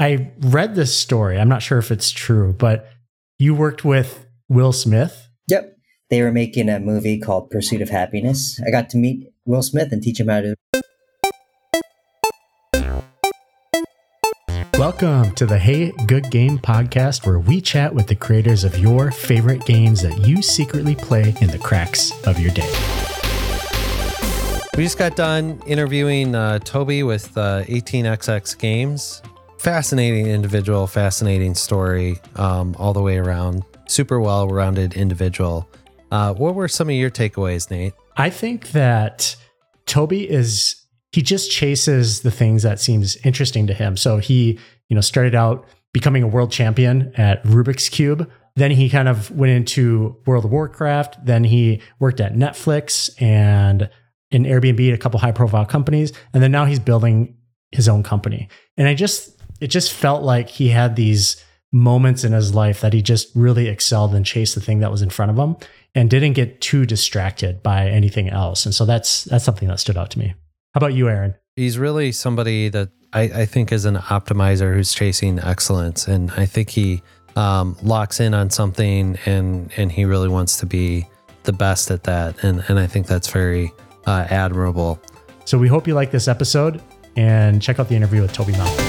I read this story. I'm not sure if it's true, but you worked with Will Smith. Yep. They were making a movie called Pursuit of Happiness. I got to meet Will Smith and teach him how to. Welcome to the Hey Good Game podcast, where we chat with the creators of your favorite games that you secretly play in the cracks of your day. We just got done interviewing uh, Toby with uh, 18xx Games. Fascinating individual, fascinating story um, all the way around. Super well rounded individual. Uh, what were some of your takeaways, Nate? I think that Toby is he just chases the things that seems interesting to him. So he, you know, started out becoming a world champion at Rubik's Cube. Then he kind of went into World of Warcraft. Then he worked at Netflix and in Airbnb a couple high profile companies. And then now he's building his own company. And I just it just felt like he had these moments in his life that he just really excelled and chased the thing that was in front of him and didn't get too distracted by anything else. And so that's that's something that stood out to me. How about you, Aaron? He's really somebody that I, I think is an optimizer who's chasing excellence. And I think he um, locks in on something and and he really wants to be the best at that. And and I think that's very uh, admirable. So we hope you like this episode and check out the interview with Toby Mao.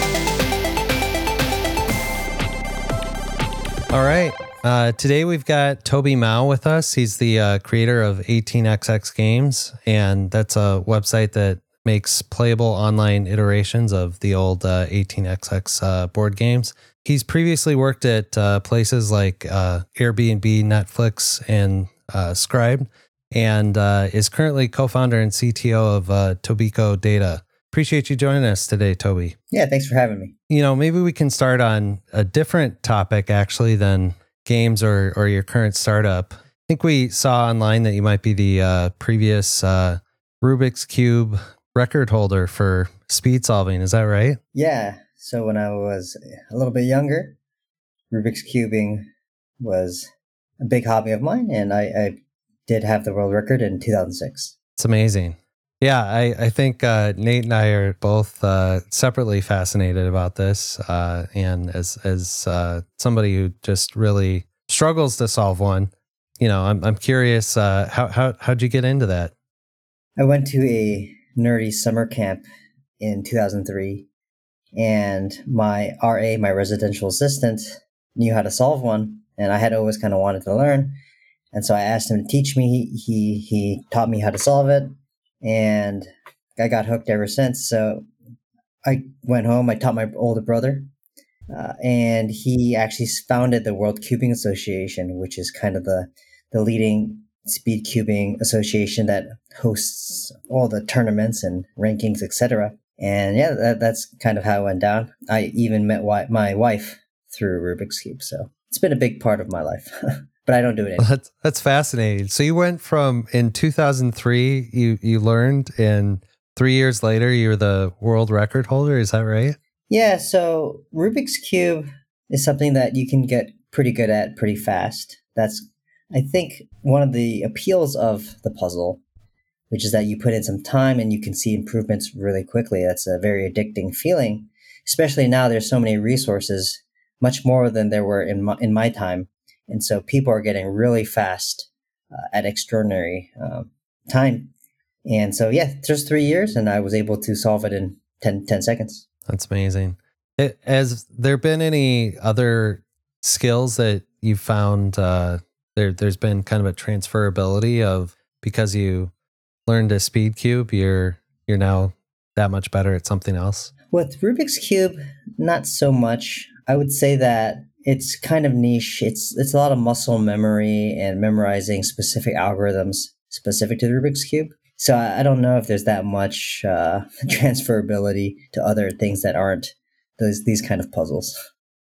All right. Uh, today we've got Toby Mao with us. He's the uh, creator of 18xx Games, and that's a website that makes playable online iterations of the old uh, 18xx uh, board games. He's previously worked at uh, places like uh, Airbnb, Netflix, and Scribd, and is currently co-founder and CTO of Tobiko Data. Appreciate you joining us today, Toby. Yeah, thanks for having me. You know, maybe we can start on a different topic actually than games or or your current startup. I think we saw online that you might be the uh, previous uh, Rubik's Cube record holder for speed solving. Is that right? Yeah. So when I was a little bit younger, Rubik's cubing was a big hobby of mine, and I, I did have the world record in 2006. It's amazing. Yeah, I, I think uh, Nate and I are both uh, separately fascinated about this. Uh, and as as uh, somebody who just really struggles to solve one, you know, I'm I'm curious uh, how how how'd you get into that? I went to a nerdy summer camp in 2003, and my RA, my residential assistant, knew how to solve one, and I had always kind of wanted to learn. And so I asked him to teach me. He he, he taught me how to solve it and I got hooked ever since. So I went home. I taught my older brother, uh, and he actually founded the World Cubing Association, which is kind of the the leading speed cubing association that hosts all the tournaments and rankings, etc. And yeah, that, that's kind of how it went down. I even met wi- my wife through Rubik's Cube, so it's been a big part of my life. but I don't do it anymore. That's that's fascinating. So you went from in 2003 you you learned and 3 years later you're the world record holder, is that right? Yeah, so Rubik's cube is something that you can get pretty good at pretty fast. That's I think one of the appeals of the puzzle, which is that you put in some time and you can see improvements really quickly. That's a very addicting feeling, especially now there's so many resources, much more than there were in my, in my time and so people are getting really fast uh, at extraordinary um, time. And so, yeah, just three years, and I was able to solve it in 10, 10 seconds. That's amazing. It, has there been any other skills that you found uh, there? There's been kind of a transferability of because you learned a speed cube, you're you're now that much better at something else. With Rubik's cube, not so much. I would say that it's kind of niche. It's it's a lot of muscle memory and memorizing specific algorithms specific to the Rubik's cube. So I, I don't know if there's that much uh, transferability to other things that aren't those these kind of puzzles.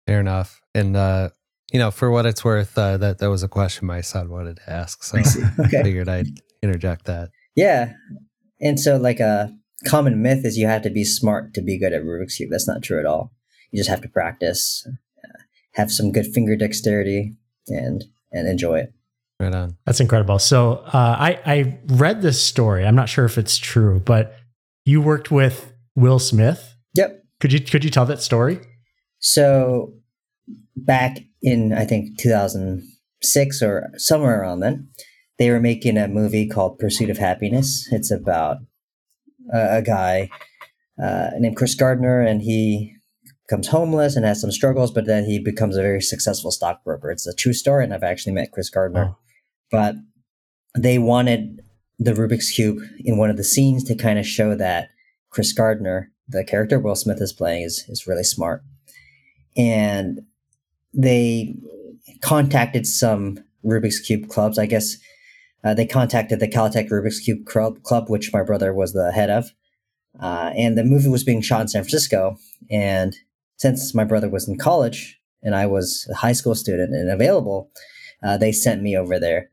Fair enough. And uh, you know, for what it's worth, uh, that that was a question my son wanted to ask, so I okay. figured I'd interject that. Yeah, and so like a common myth is you have to be smart to be good at Rubik's cube. That's not true at all. You just have to practice have some good finger dexterity and and enjoy it. Right on. That's incredible. So uh, I I read this story. I'm not sure if it's true, but you worked with Will Smith. Yep. Could you could you tell that story? So back in I think 2006 or somewhere around then, they were making a movie called Pursuit of Happiness. It's about a, a guy uh, named Chris Gardner, and he becomes homeless and has some struggles, but then he becomes a very successful stockbroker. It's a true story, and I've actually met Chris Gardner. But they wanted the Rubik's Cube in one of the scenes to kind of show that Chris Gardner, the character Will Smith is playing, is, is really smart. And they contacted some Rubik's Cube clubs. I guess uh, they contacted the Caltech Rubik's Cube club, club, which my brother was the head of. Uh, and the movie was being shot in San Francisco. And since my brother was in college and I was a high school student and available, uh, they sent me over there.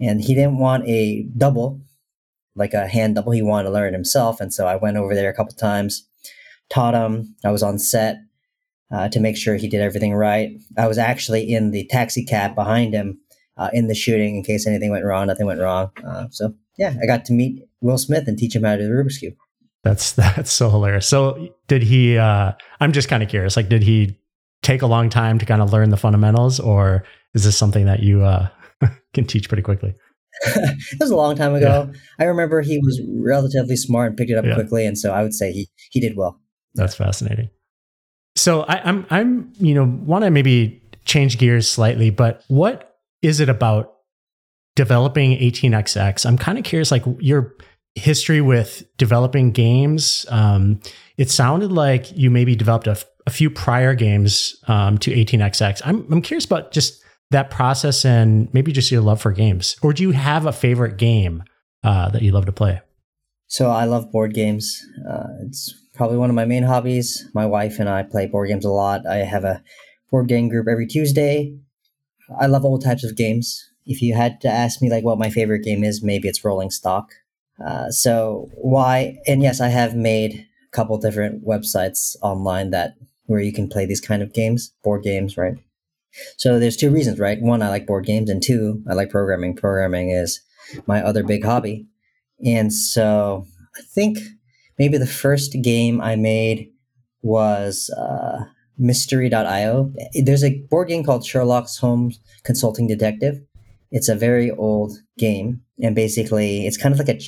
And he didn't want a double, like a hand double. He wanted to learn himself. And so I went over there a couple times, taught him. I was on set uh, to make sure he did everything right. I was actually in the taxi cab behind him uh, in the shooting in case anything went wrong. Nothing went wrong. Uh, so yeah, I got to meet Will Smith and teach him how to do the Rubik's cube. That's that's so hilarious. So did he? Uh, I'm just kind of curious. Like, did he take a long time to kind of learn the fundamentals, or is this something that you uh, can teach pretty quickly? it was a long time ago. Yeah. I remember he was relatively smart and picked it up yeah. quickly, and so I would say he he did well. That's fascinating. So I, I'm I'm you know want to maybe change gears slightly, but what is it about developing 18xx? I'm kind of curious, like your history with developing games. Um, it sounded like you maybe developed a, a few prior games um, to 18xx. I'm I'm curious about just that process and maybe just your love for games, or do you have a favorite game uh, that you love to play? So I love board games. Uh, it's probably one of my main hobbies. My wife and I play board games a lot. I have a board game group every Tuesday. I love all types of games. If you had to ask me like what my favorite game is, maybe it's Rolling Stock. Uh, so why? And yes, I have made a couple different websites online that where you can play these kind of games, board games, right? So there's two reasons, right? One, I like board games, and two, I like programming. Programming is my other big hobby, and so I think maybe the first game I made was uh, Mystery.io. There's a board game called Sherlock Holmes Consulting Detective. It's a very old game, and basically, it's kind of like a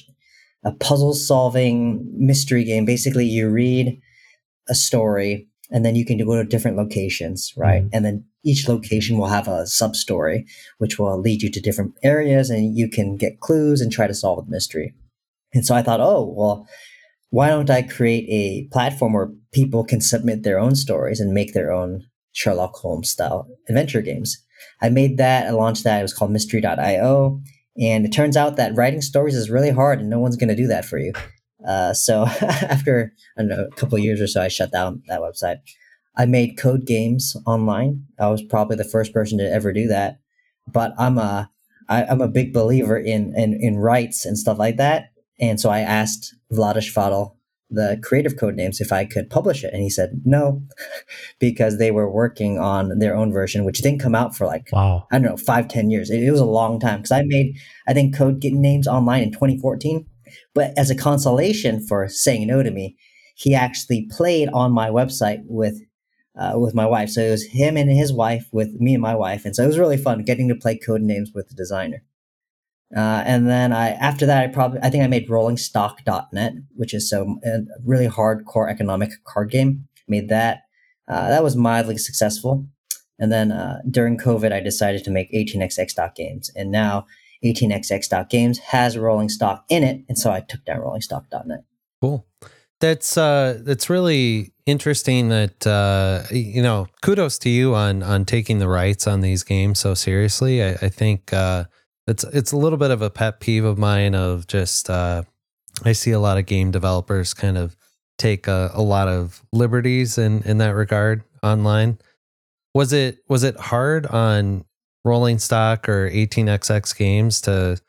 a puzzle solving mystery game. Basically, you read a story and then you can go to different locations, right? Mm-hmm. And then each location will have a sub story, which will lead you to different areas and you can get clues and try to solve the mystery. And so I thought, oh, well, why don't I create a platform where people can submit their own stories and make their own Sherlock Holmes style adventure games? I made that, I launched that. It was called mystery.io. And it turns out that writing stories is really hard and no one's going to do that for you. Uh, so after, I don't know, a couple years or so, I shut down that website. I made Codenames online. I was probably the first person to ever do that. But I'm a, I, I'm a big believer in, in, in rights and stuff like that. And so I asked Vlaada Chvátil, the creative Codenames if I could publish it. And he said no, because they were working on their own version, which didn't come out for like, wow, I don't know, five ten years. It, it was a long time because I made, I think, code getting names online in 2014. But as a consolation for saying no to me, he actually played on my website with uh, with my wife. So it was him and his wife with me and my wife. And so it was really fun getting to play Codenames with the designer. Uh, and then I, after that, I probably, I think I made rollingstock.net, which is so a really hardcore economic card game. Made that. Uh, that was mildly successful. And then uh, during COVID, I decided to make 18xx.games. And now 18xx.games has Rolling Stock in it. And so I took down rollingstock.net. Cool. That's uh that's really interesting that uh you know kudos to you on on taking the rights on these games so seriously. I, I think uh it's it's a little bit of a pet peeve of mine of just uh, I see a lot of game developers kind of take a, a lot of liberties in in that regard online. Was it was it hard on Rolling Stock or 18xx games to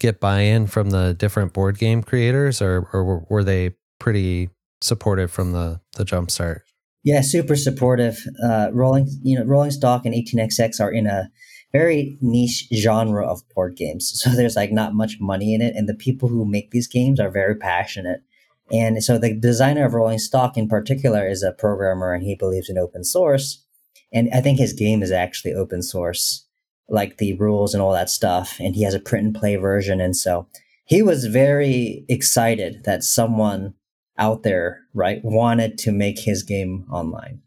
get buy-in from the different board game creators, or or were they pretty supportive from the the jump start? Yeah, super supportive. Uh, Rolling, you know, Rolling Stock and 18xx are in a very niche genre of board games. So there's like not much money in it, and the people who make these games are very passionate. And so the designer of Rolling Stock in particular is a programmer and he believes in open source. And I think his game is actually open source, like the rules and all that stuff. And he has a print and play version. And so he was very excited that someone out there, right, wanted to make his game online.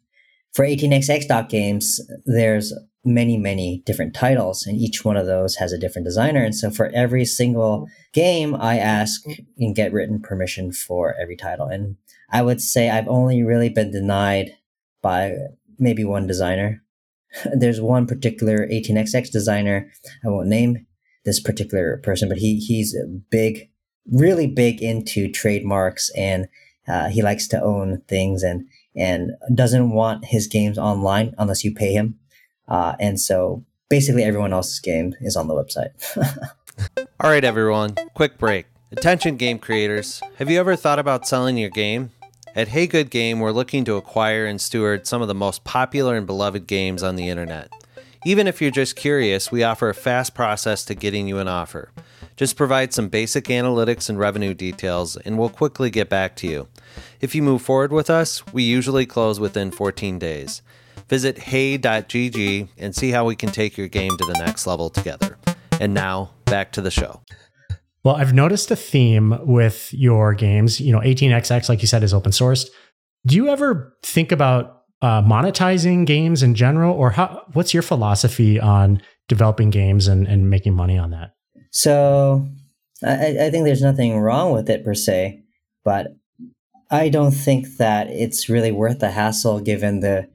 For 18xx.games, there's many, many different titles, and each one of those has a different designer. And so for every single game, I ask and get written permission for every title. And I would say I've only really been denied by maybe one designer. There's one particular 18xx designer. I won't name this particular person, but he he's big, really big into trademarks, and uh, he likes to own things and and doesn't want his games online unless you pay him. Uh, and so basically everyone else's game is on the website. All right, everyone, quick break. Attention game creators, have you ever thought about selling your game? At Hey Good Game, we're looking to acquire and steward some of the most popular and beloved games on the internet. Even if you're just curious, we offer a fast process to getting you an offer. Just provide some basic analytics and revenue details, and we'll quickly get back to you. If you move forward with us, we usually close within 14 days. Visit hey.gg and see how we can take your game to the next level together. And now, back to the show. Well, I've noticed a theme with your games. You know, 18xx, like you said, is open sourced. Do you ever think about uh, monetizing games in general, or how? What's your philosophy on developing games and, and making money on that? So, I, I think there's nothing wrong with it per se, but I don't think that it's really worth the hassle given the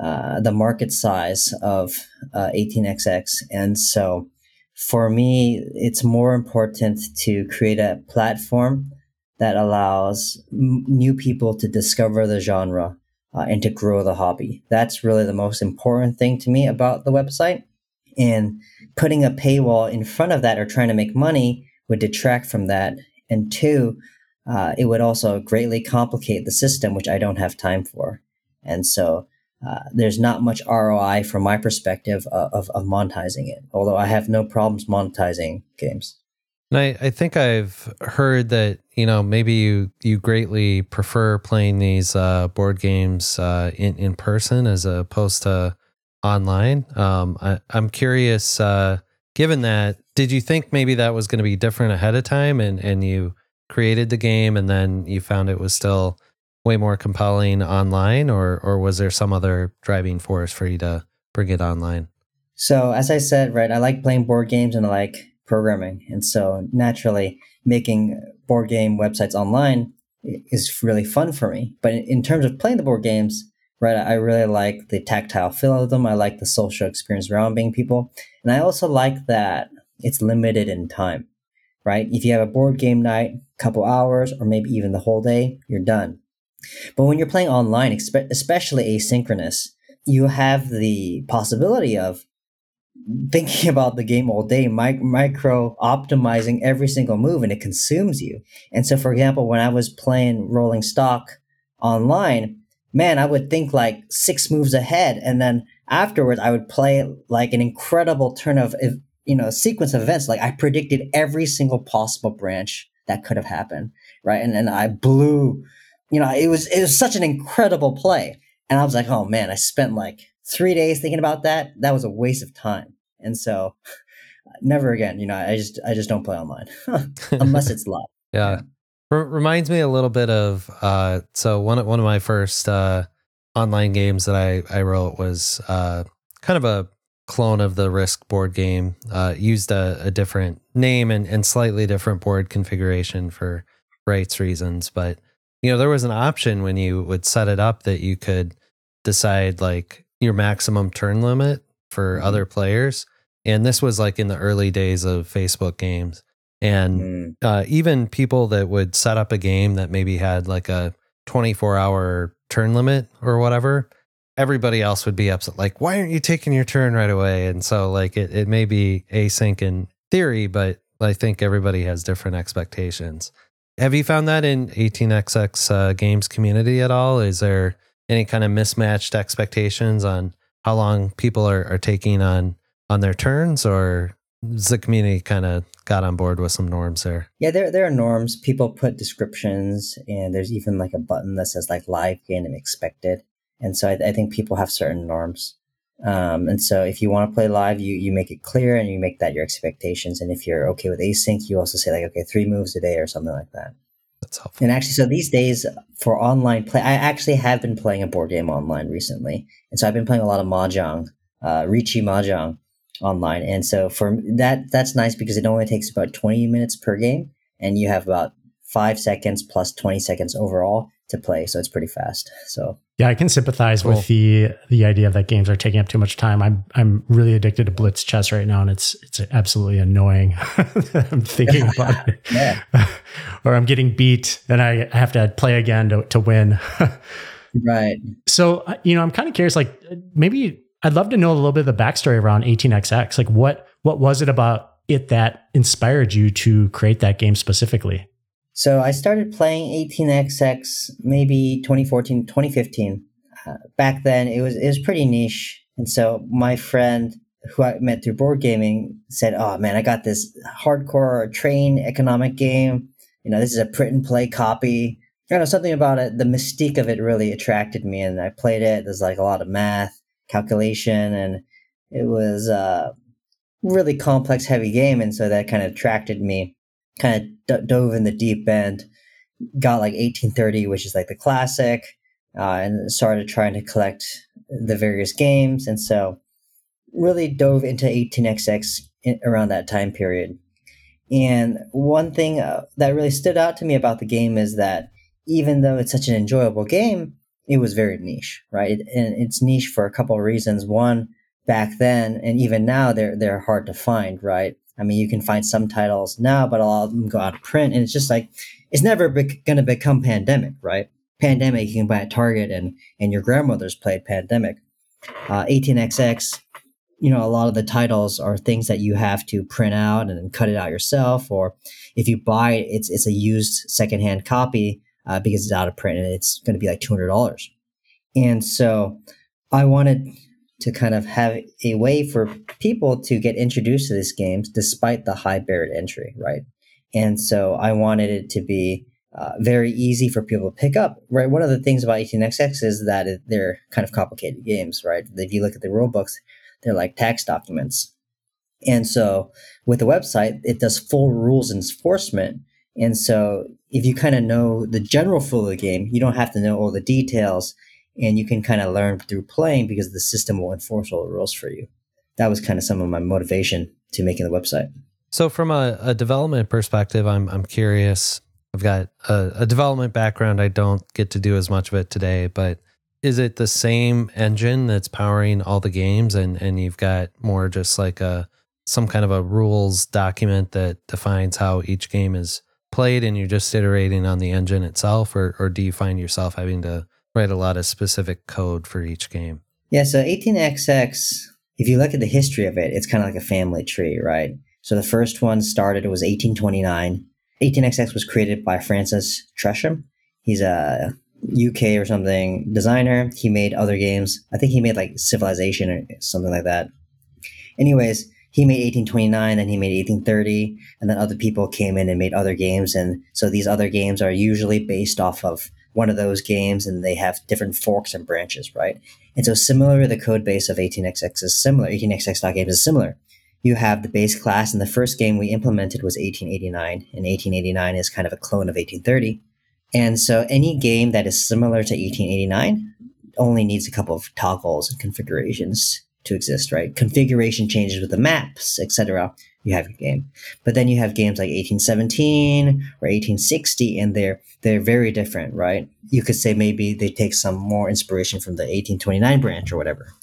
uh, the market size of uh, 18xx. And so for me, it's more important to create a platform that allows m- new people to discover the genre uh, and to grow the hobby. That's really the most important thing to me about the website. And putting a paywall in front of that or trying to make money would detract from that. And two, uh, it would also greatly complicate the system, which I don't have time for. And so uh, there's not much ROI from my perspective of, of, of, monetizing it, although I have no problems monetizing games. And I, I think I've heard that, you know, maybe you, you greatly prefer playing these uh, board games uh, in, in person as opposed to online. Um, I, am curious, uh, given that, did you think maybe that was going to be different ahead of time and, and you created the game and then you found it was still way more compelling online, or or was there some other driving force for you to bring it online? So as I said, right, I like playing board games and I like programming, and so naturally making board game websites online is really fun for me. But in terms of playing the board games, right, I really like the tactile feel of them. I like the social experience around being people, and I also like that it's limited in time. Right, if you have a board game night, a couple hours, or maybe even the whole day, you're done. But when you're playing online, especially asynchronous, you have the possibility of thinking about the game all day, micro optimizing every single move, and it consumes you. And so, for example, when I was playing Rolling Stock online, man, I would think like six moves ahead, and then afterwards, I would play like an incredible turn of you know sequence of events. Like I predicted every single possible branch that could have happened, right? And and I blew you know, it was it was such an incredible play. And I was like, oh man, I spent like three days thinking about that. That was a waste of time. And so never again, you know, I just I just don't play online unless it's live. Yeah. R- reminds me a little bit of uh so one of one of my first uh online games that I I wrote was uh kind of a clone of the Risk board game. Uh used a, a different name and, and slightly different board configuration for rights reasons, but you know, there was an option when you would set it up that you could decide like your maximum turn limit for mm-hmm. other players. And this was like in the early days of Facebook games. And mm. uh, even people that would set up a game that maybe had like a 24 hour turn limit or whatever, everybody else would be upset. Like, why aren't you taking your turn right away? And so, like, it, it may be async in theory, but I think everybody has different expectations. Have you found that in 18xx uh, games community at all? Is there any kind of mismatched expectations on how long people are, are taking on on their turns, or the community kind of got on board with some norms there. Yeah, there there are norms. People put descriptions, and there's even like a button that says like live game expected. And so I, I think people have certain norms. Um, and so if you want to play live, you you make it clear and you make that your expectations. And if you're okay with async, you also say like okay, three moves a day or something like that. That's helpful. And actually, so these days for online play, I actually have been playing a board game online recently, and so I've been playing a lot of mahjong, uh, Riichi mahjong online. And so for that, that's nice because it only takes about 20 minutes per game and you have about five seconds plus 20 seconds overall to play. So it's pretty fast. So yeah, I can sympathize cool. with the the idea that games are taking up too much time. I'm I'm really addicted to blitz chess right now, and it's it's absolutely annoying. I'm thinking about it, yeah. or I'm getting beat, and I have to play again to to win. right. So uh, you know, I'm kind of curious. Like maybe I'd love to know a little bit of the backstory around 18xx. Like what what was it about it that inspired you to create that game specifically? So I started playing 18xx maybe 2014, 2015. Uh, back then it was it was pretty niche, and so my friend who I met through board gaming said, "Oh man, I got this hardcore train economic game. You know, this is a print and play copy. I don't know something about it. The mystique of it really attracted me, and I played it. There's like a lot of math calculation and it was a really complex heavy game and so that kind of attracted me kind of d- dove in the deep end got like 1830 which is like the classic uh, and started trying to collect the various games and so really dove into 18xx in, around that time period and one thing uh, that really stood out to me about the game is that even though it's such an enjoyable game it was very niche, right? And it's niche for a couple of reasons. One, back then and even now, they're they're hard to find, right? I mean, you can find some titles now, but a lot of them go out of print, and it's just like it's never be- going to become pandemic, right? Pandemic, you can buy at Target, and and your grandmother's played Pandemic. Uh, 18xx, you know, a lot of the titles are things that you have to print out and cut it out yourself, or if you buy it, it's it's a used secondhand copy uh, because it's out of print and it's going to be like $200. And so I wanted to kind of have a way for people to get introduced to these games despite the high barrier entry, right? And so I wanted it to be uh, very easy for people to pick up, right? One of the things about 18xx is that it, they're kind of complicated games, right? If you look at the rule books, they're like tax documents. And so with the website, it does full rules enforcement and so if you kind of know the general flow of the game, you don't have to know all the details and you can kind of learn through playing because the system will enforce all the rules for you. That was kind of some of my motivation to making the website. So from a, a development perspective, I'm I'm curious. I've got a, a development background. I don't get to do as much of it today, but is it the same engine that's powering all the games and and you've got more just like a some kind of a rules document that defines how each game is played and you're just iterating on the engine itself, or, or do you find yourself having to write a lot of specific code for each game? Yeah, so 18xx, if you look at the history of it, it's kind of like a family tree, right? So the first one started, it was 1829. 18xx was created by Francis Tresham. He's a UK or something designer. He made other games. I think he made like Civilization or something like that. Anyways, he made 1829, then he made 1830, and then other people came in and made other games. And so these other games are usually based off of one of those games and they have different forks and branches, right? And so similar, the code base of 18xx is similar. 18xx.games is similar. You have the base class, and the first game we implemented was 1889, and 1889 is kind of a clone of 1830. And so any game that is similar to 1889 only needs a couple of toggles and configurations to exist, right? Configuration changes with the maps, etc. You have your game, but then you have games like 1817 or 1860, and they're they're very different, right? You could say maybe they take some more inspiration from the 1829 branch or whatever.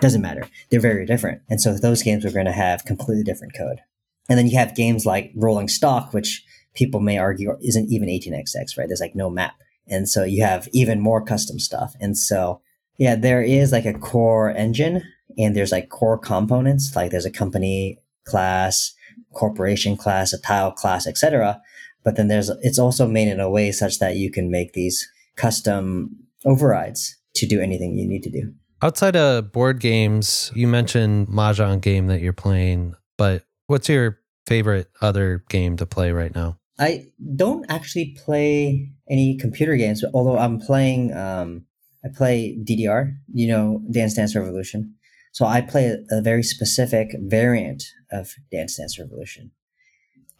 Doesn't matter. They're very different, and so those games are going to have completely different code. And then you have games like Rolling Stock, which people may argue isn't even 18xx, right? There's like no map, and so you have even more custom stuff, and so yeah, there is like a core engine and there's like core components like there's a company class corporation class a tile class etc but then there's it's also made in a way such that you can make these custom overrides to do anything you need to do outside of board games you mentioned mahjong game that you're playing but What's your favorite other game to play right now? I don't actually play any computer games, although I'm playing. Um, I play DDR, you know, Dance Dance Revolution. So I play a, a very specific variant of Dance Dance Revolution.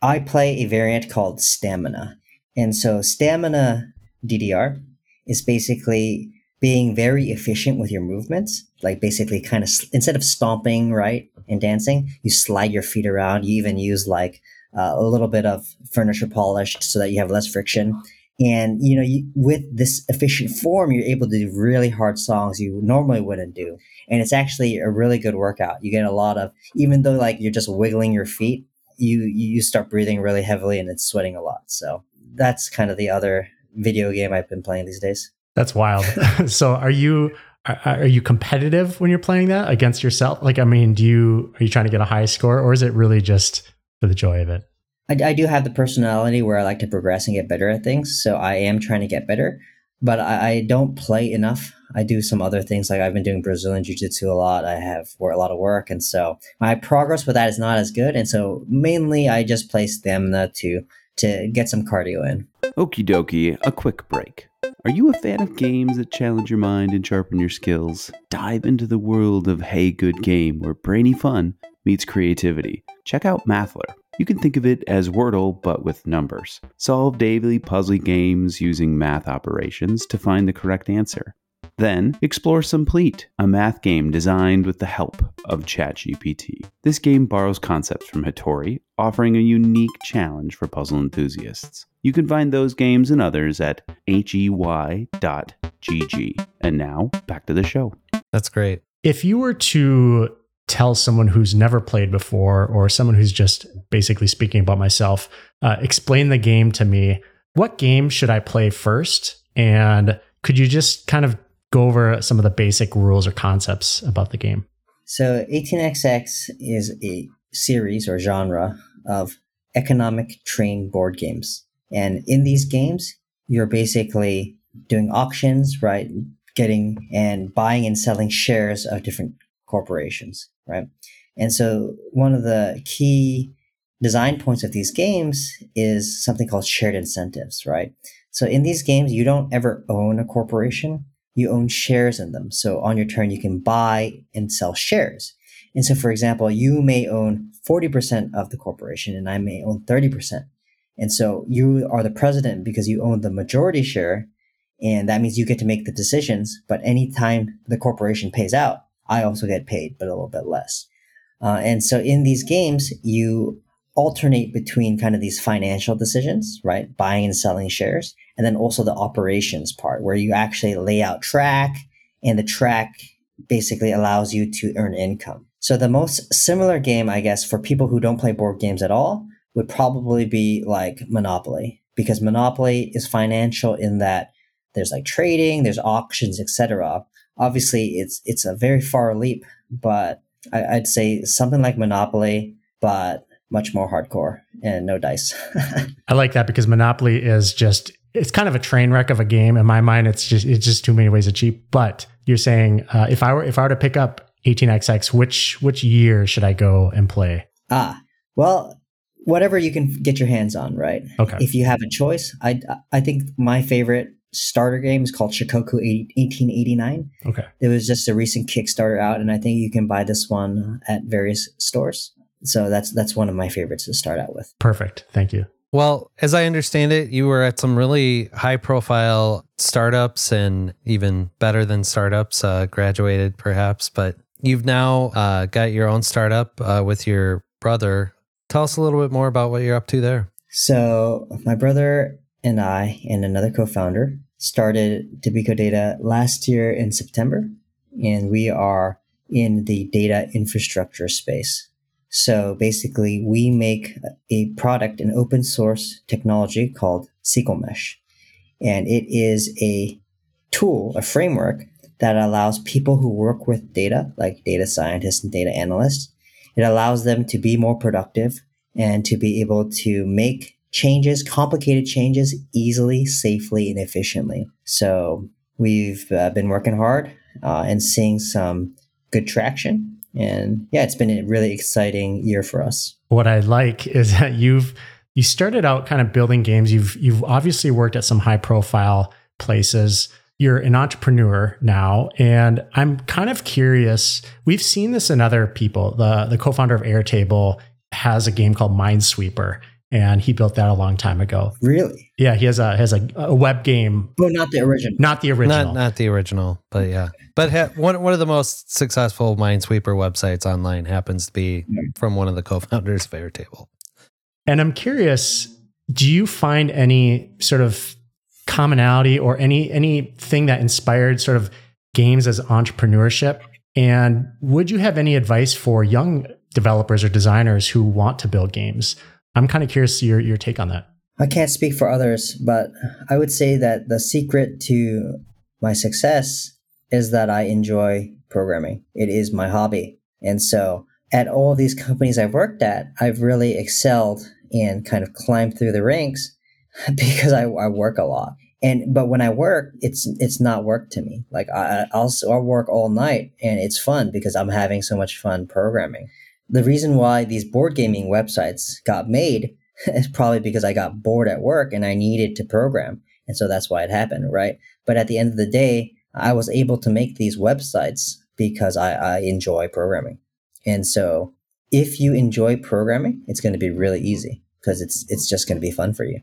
I play a variant called Stamina, and so Stamina DDR is basically being very efficient with your movements. Like basically, kind of instead of stomping right and dancing, you slide your feet around. You even use like uh, a little bit of furniture polished so that you have less friction. And you know, you, with this efficient form, you're able to do really hard songs you normally wouldn't do. And it's actually a really good workout. You get a lot of, even though like you're just wiggling your feet, you you start breathing really heavily and it's sweating a lot. So that's kind of the other video game I've been playing these days. That's wild. so are you are you competitive when you're playing that against yourself? Like, I mean, do you are you trying to get a high score, or is it really just for the joy of it? I, I do have the personality where I like to progress and get better at things, so I am trying to get better. But I, I don't play enough. I do some other things, like I've been doing Brazilian Jiu Jitsu a lot. I have a lot of work, and so my progress with that is not as good. And so mainly, I just play stamina to to get some cardio in. Okie dokie, a quick break. Are you a fan of games that challenge your mind and sharpen your skills? Dive into the world of Hey Good Game, where brainy fun meets creativity. Check out Mathler. You can think of it as Wordle, but with numbers. Solve daily puzzle games using math operations to find the correct answer. Then, explore Sumplete, a math game designed with the help of ChatGPT. This game borrows concepts from Hitori, offering a unique challenge for puzzle enthusiasts. You can find those games and others at hey.gg. And now, back to the show. That's great. If you were to tell someone who's never played before or someone who's just basically speaking about myself, uh, explain the game to me, what game should I play first? And could you just kind of go over some of the basic rules or concepts about the game. So 18xx is a series or genre of economic train board games. And in these games, you're basically doing auctions, right? Getting and buying and selling shares of different corporations, right? And so one of the key design points of these games is something called shared incentives, right? So in these games, you don't ever own a corporation you own shares in them. So on your turn, you can buy and sell shares. And so, for example, you may own 40% of the corporation and I may own 30%. And so you are the president because you own the majority share. And that means you get to make the decisions. But anytime the corporation pays out, I also get paid, but a little bit less. Uh, and so in these games, you alternate between kind of these financial decisions, right? Buying and selling shares, and then also the operations part where you actually lay out track and the track basically allows you to earn income. So the most similar game, I guess, for people who don't play board games at all would probably be like Monopoly because Monopoly is financial in that there's like trading, there's auctions, etc. Obviously, it's it's a very far leap, but I, I'd say something like Monopoly, but much more hardcore and no dice. I like that because Monopoly is just it's kind of a train wreck of a game in my mind. It's just it's just too many ways to cheat. But you're saying uh, if I were if I were to pick up 18xx, which which year should I go and play? Ah, well, whatever you can get your hands on, right? Okay. If you have a choice, I I think my favorite starter game is called Shikoku 1889. Okay. It was just a recent Kickstarter out, and I think you can buy this one at various stores. So that's that's one of my favorites to start out with. Perfect. Thank you. Well, as I understand it, you were at some really high profile startups and even better than startups, uh, graduated perhaps, but you've now uh, got your own startup uh, with your brother. Tell us a little bit more about what you're up to there. So, my brother and I, and another co founder, started Tobiko Data last year in September, and we are in the data infrastructure space. So basically, we make a product, an open source technology called SQLMesh. And it is a tool, a framework that allows people who work with data, like data scientists and data analysts, it allows them to be more productive and to be able to make changes, complicated changes, easily, safely, and efficiently. So we've uh, been working hard uh, and seeing some good traction And yeah, it's been a really exciting year for us. What I like is that you've you started out kind of building games. You've you've obviously worked at some high profile places. You're an entrepreneur now, and I'm kind of curious. We've seen this in other people. The the co-founder of Airtable has a game called Minesweeper, and he built that a long time ago. Really? Yeah, he has a has a, a web game, Oh, not the original. not the original. Not not the original, but yeah. But ha- one one of the most successful Minesweeper websites online happens to be from one of the co-founders of Airtable. And I'm curious, do you find any sort of commonality or any anything that inspired sort of games as entrepreneurship? And would you have any advice for young developers or designers who want to build games? I'm kind of curious to your your take on that. I can't speak for others, but I would say that the secret to my success is that I enjoy programming. It is my hobby. And so at all these companies I've worked at, I've really excelled and kind of climbed through the ranks because I, I work a lot. And but when I work, it's it's not work to me. Like I I'll, I'll work all night and it's fun because I'm having so much fun programming. The reason why these board gaming websites got made is probably because I got bored at work and I needed to program. And so that's why it happened, right? But at the end of the day, I was able to make these websites because I, I enjoy programming. And so if you enjoy programming, it's going to be really easy because it's it's just going to be fun for you.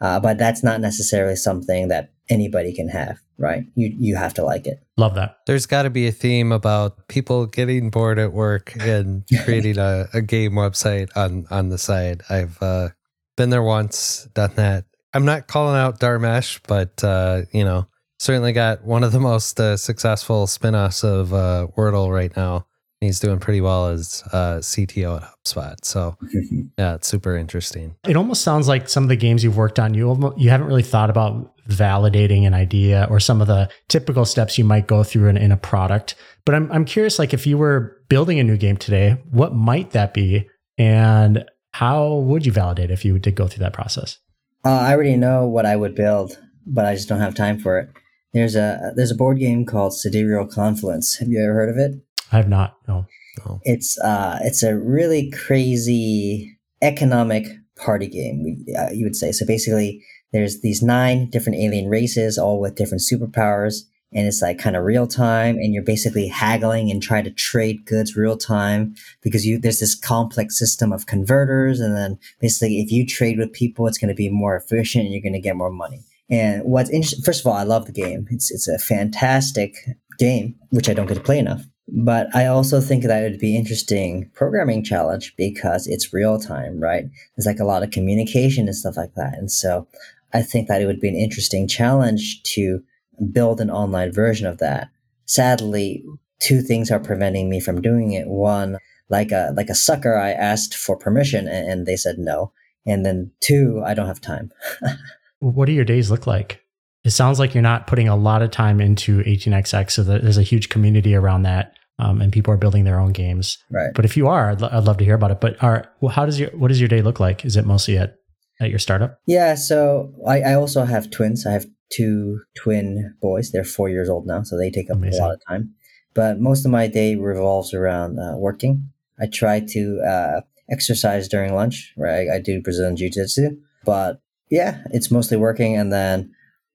Uh, but that's not necessarily something that anybody can have, right? You you have to like it. Love that. There's got to be a theme about people getting bored at work and creating a, a game website on on the side. I've uh, been there once, done that. I'm not calling out Dharmesh, but uh, you know, certainly got one of the most uh, successful spin-offs of uh, Wordle right now. He's doing pretty well as uh, CTO at HubSpot. So yeah, it's super interesting. It almost sounds like some of the games you've worked on, you almo- you haven't really thought about validating an idea or some of the typical steps you might go through in, in a product. But I'm I'm curious, like if you were building a new game today, what might that be, and how would you validate if you did go through that process? Uh, I already know what I would build, but I just don't have time for it. There's a there's a board game called Sidereal Confluence. Have you ever heard of it? I have not. No. It's uh it's a really crazy economic party game. We, uh, you would say so. Basically, there's these nine different alien races, all with different superpowers, and it's like kind of real time, and you're basically haggling and trying to trade goods real time because you there's this complex system of converters, and then basically if you trade with people, it's going to be more efficient, and you're going to get more money. And what's interesting, first of all, I love the game. It's it's a fantastic game, which I don't get to play enough. But I also think that it would be interesting programming challenge because it's real time, right? There's like a lot of communication and stuff like that. And so I think that it would be an interesting challenge to build an online version of that. Sadly, two things are preventing me from doing it. One, like a like a sucker, I asked for permission and, and they said no. And then two, I don't have time. What do your days look like? It sounds like you're not putting a lot of time into 18xx, so there's a huge community around that, um, and people are building their own games. right. But if you are, I'd, lo- I'd love to hear about it. But are well, how does your what does your day look like? Is it mostly at at your startup? Yeah, so I, I also have twins. I have two twin boys. They're four years old now, so they take up Amazing. a lot of time. But most of my day revolves around uh, working. I try to uh, exercise during lunch, right? I, I do Brazilian Jiu Jitsu. But yeah, it's mostly working. And then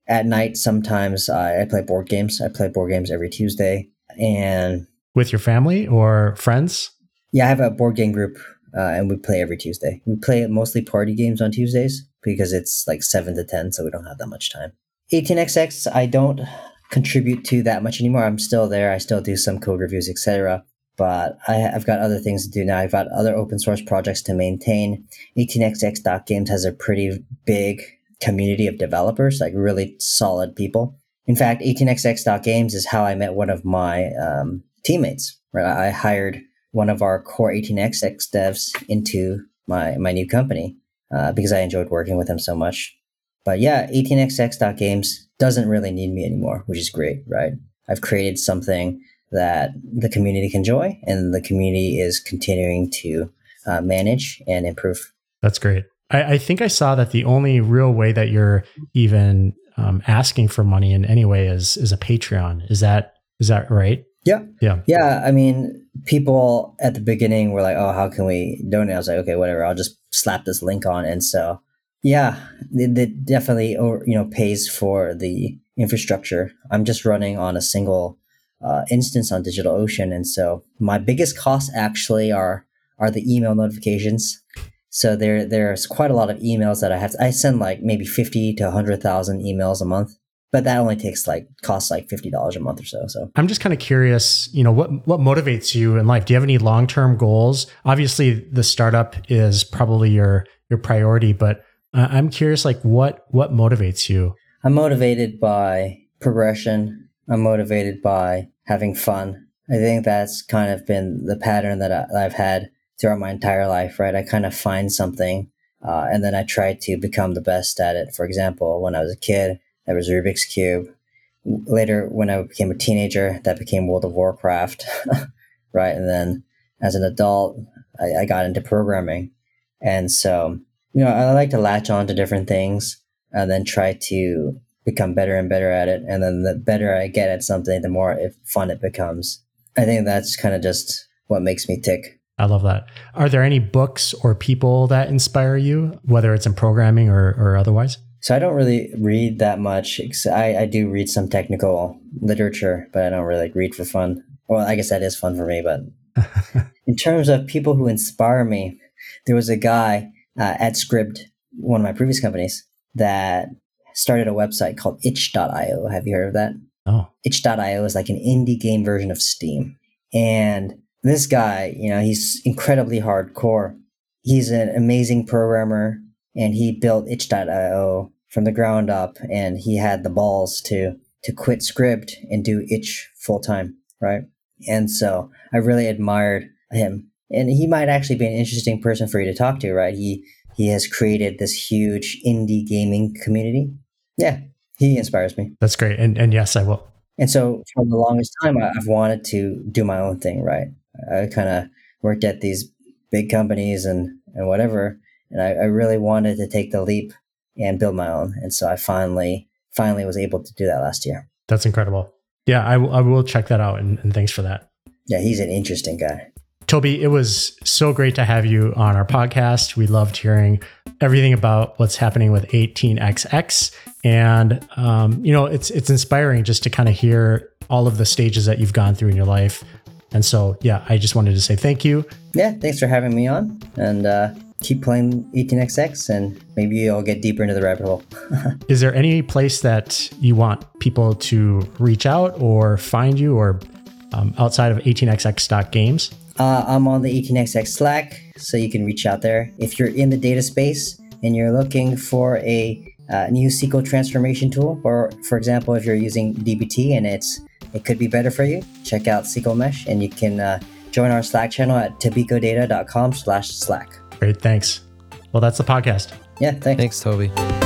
at night, sometimes I, I play board games. I play board games every Tuesday. And With your family or friends? yeah, I have a board game group uh, and we play every Tuesday. We play mostly party games on Tuesdays because it's like 7 to 10, so we don't have that much time. 18xx, I don't contribute to that much anymore. I'm still there. I still do some code reviews, etc. But I, I've got other things to do now. I've got other open source projects to maintain. 18xx.games has a pretty big community of developers, like really solid people. In fact, 18xx.games is how I met one of my um, teammates. Right, I hired one of our core 18xx devs into my my new company uh, because I enjoyed working with him so much. But yeah, 18xx.games doesn't really need me anymore, which is great, right? I've created something that the community can enjoy, and the community is continuing to uh, manage and improve. That's great. I, I think I saw that the only real way that you're even um, asking for money in any way is is a Patreon. Is that is that right? Yeah. Yeah. Yeah. I mean, people at the beginning were like, oh, how can we donate? I was like, okay, whatever. I'll just slap this link on. And so, yeah, it, it definitely, you know, pays for the infrastructure. I'm just running on a single uh, instance on DigitalOcean. And so my biggest costs actually are, are the email notifications. So there, there's quite a lot of emails that I have. To, I send like maybe 50 to 100,000 emails a month but that only takes like costs like fifty dollars a month or so. So I'm just kind of curious, you know, what what motivates you in life? Do you have any long term goals? Obviously, the startup is probably your your priority, but uh, I'm curious, like what what motivates you? I'm motivated by progression. I'm motivated by having fun. I think that's kind of been the pattern that, I, that I've had throughout my entire life. Right, I kind of find something. Uh, and then I try to become the best at it. For example, when I was a kid, that was Rubik's Cube. Later, when I became a teenager, that became World of Warcraft, right? And then as an adult, I, I got into programming. And so, you know, I like to latch on to different things and then try to become better and better at it. And then the better I get at something, the more fun it becomes. I think that's kind of just what makes me tick. I love that. Are there any books or people that inspire you, whether it's in programming or, or otherwise? So I don't really read that much. I, I do read some technical literature, but I don't really like read for fun. Well, I guess that is fun for me. But in terms of people who inspire me, there was a guy uh, at Scribd, one of my previous companies, that started a website called itch.io. Have you heard of that? Oh. Itch.io is like an indie game version of Steam. And this guy, you know, he's incredibly hardcore. He's an amazing programmer and he built itch.io from the ground up and he had the balls to to quit Scribd and do itch full time right? And so i really admired him. And he might actually be an interesting person for you to talk to right? He he has created this huge indie gaming community. Yeah he inspires me. That's great. And and yes i will. And so for the longest time i've wanted to do my own thing right? I kind of worked at these big companies and and whatever and I, I really wanted to take the leap and build my own. And so I finally, finally was able to do that last year. That's incredible. Yeah, I, w- I will check that out. And, and thanks for that. Yeah, he's an interesting guy. Toby, it was so great to have you on our podcast. We loved hearing everything about what's happening with 18xx, and um, you know, it's it's inspiring just to kind of hear all of the stages that you've gone through in your life. And so, yeah, I just wanted to say thank you. Yeah, thanks for having me on, and uh, keep playing 18xx and maybe you'll get deeper into the rabbit hole. Is there any place that you want people to reach out or find you or um, outside of 18xx.games? Uh, I'm on the 18xx Slack, so you can reach out there. If you're in the data space and you're looking for a uh, new SQL transformation tool, or for example, if you're using DBT and it's it could be better for you, check out SQLMesh, and you can uh, join our Slack channel at tobikodata.com/slash Slack. Great. Thanks. Well, that's the podcast. Yeah. Thanks. Thanks, Toby.